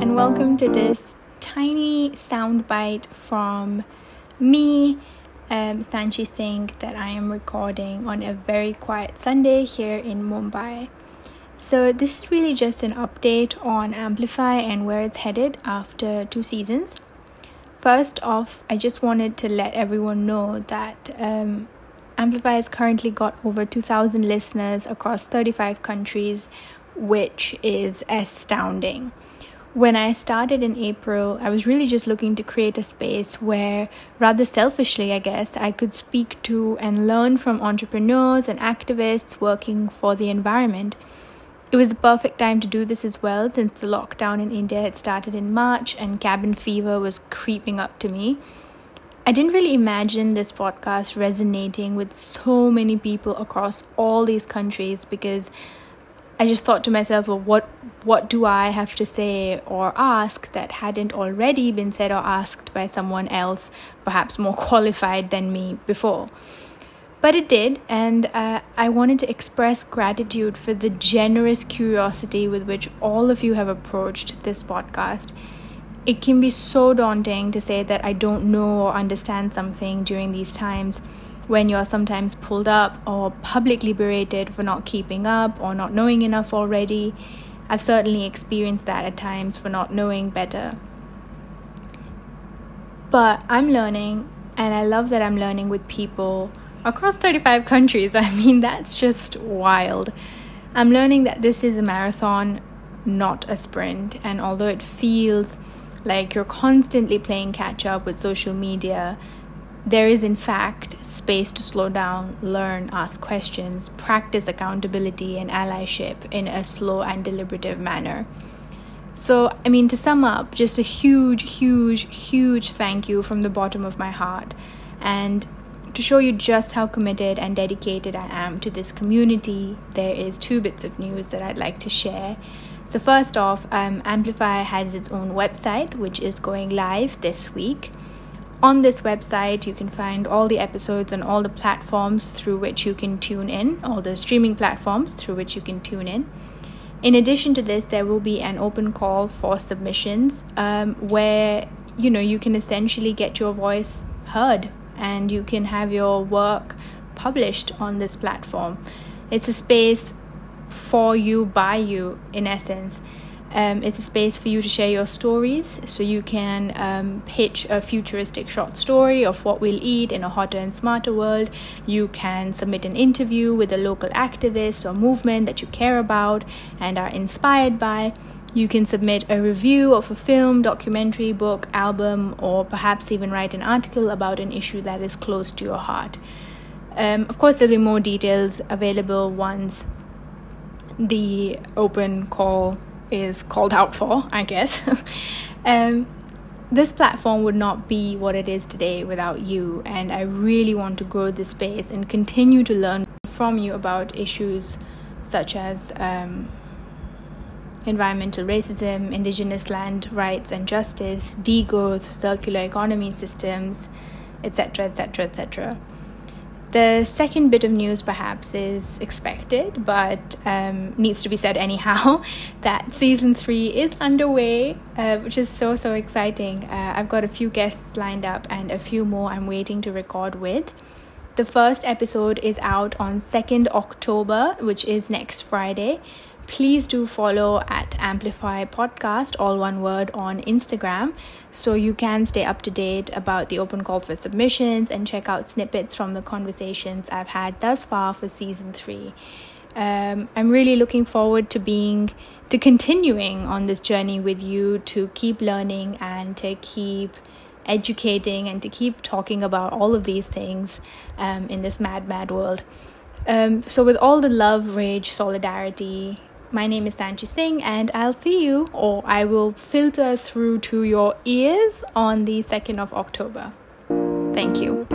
and welcome to this tiny soundbite from me, um, Sanchi Singh, that I am recording on a very quiet Sunday here in Mumbai. So, this is really just an update on Amplify and where it's headed after two seasons. First off, I just wanted to let everyone know that um, Amplify has currently got over 2,000 listeners across 35 countries, which is astounding when I started in April, I was really just looking to create a space where, rather selfishly, I guess, I could speak to and learn from entrepreneurs and activists working for the environment. It was the perfect time to do this as well, since the lockdown in India had started in March and cabin fever was creeping up to me. I didn't really imagine this podcast resonating with so many people across all these countries because I just thought to myself, well, what what do I have to say or ask that hadn't already been said or asked by someone else, perhaps more qualified than me before? But it did, and uh, I wanted to express gratitude for the generous curiosity with which all of you have approached this podcast. It can be so daunting to say that I don't know or understand something during these times when you're sometimes pulled up or publicly berated for not keeping up or not knowing enough already. I've certainly experienced that at times for not knowing better. But I'm learning, and I love that I'm learning with people across 35 countries. I mean, that's just wild. I'm learning that this is a marathon, not a sprint. And although it feels like you're constantly playing catch up with social media, there is, in fact, space to slow down, learn, ask questions, practice accountability and allyship in a slow and deliberative manner. So, I mean, to sum up, just a huge, huge, huge thank you from the bottom of my heart. And to show you just how committed and dedicated I am to this community, there is two bits of news that I'd like to share. So, first off, um, Amplify has its own website, which is going live this week. On this website, you can find all the episodes and all the platforms through which you can tune in, all the streaming platforms through which you can tune in. In addition to this, there will be an open call for submissions um, where you know you can essentially get your voice heard and you can have your work published on this platform. It's a space for you, by you, in essence. Um, it's a space for you to share your stories. So you can um, pitch a futuristic short story of what we'll eat in a hotter and smarter world. You can submit an interview with a local activist or movement that you care about and are inspired by. You can submit a review of a film, documentary, book, album, or perhaps even write an article about an issue that is close to your heart. Um, of course, there'll be more details available once the open call is called out for, I guess. um, this platform would not be what it is today without you, and I really want to grow this space and continue to learn from you about issues such as um, environmental racism, indigenous land rights and justice, degrowth, circular economy systems, etc., etc., etc. The second bit of news, perhaps, is expected, but um, needs to be said anyhow that season three is underway, uh, which is so, so exciting. Uh, I've got a few guests lined up and a few more I'm waiting to record with. The first episode is out on 2nd October, which is next Friday please do follow at Amplify Podcast, all one word, on Instagram, so you can stay up to date about the open call for submissions and check out snippets from the conversations I've had thus far for season three. Um, I'm really looking forward to being to continuing on this journey with you to keep learning and to keep educating and to keep talking about all of these things um, in this mad, mad world. Um, so, with all the love, rage, solidarity, my name is Sanchi Singh, and I'll see you, or I will filter through to your ears on the 2nd of October. Thank you.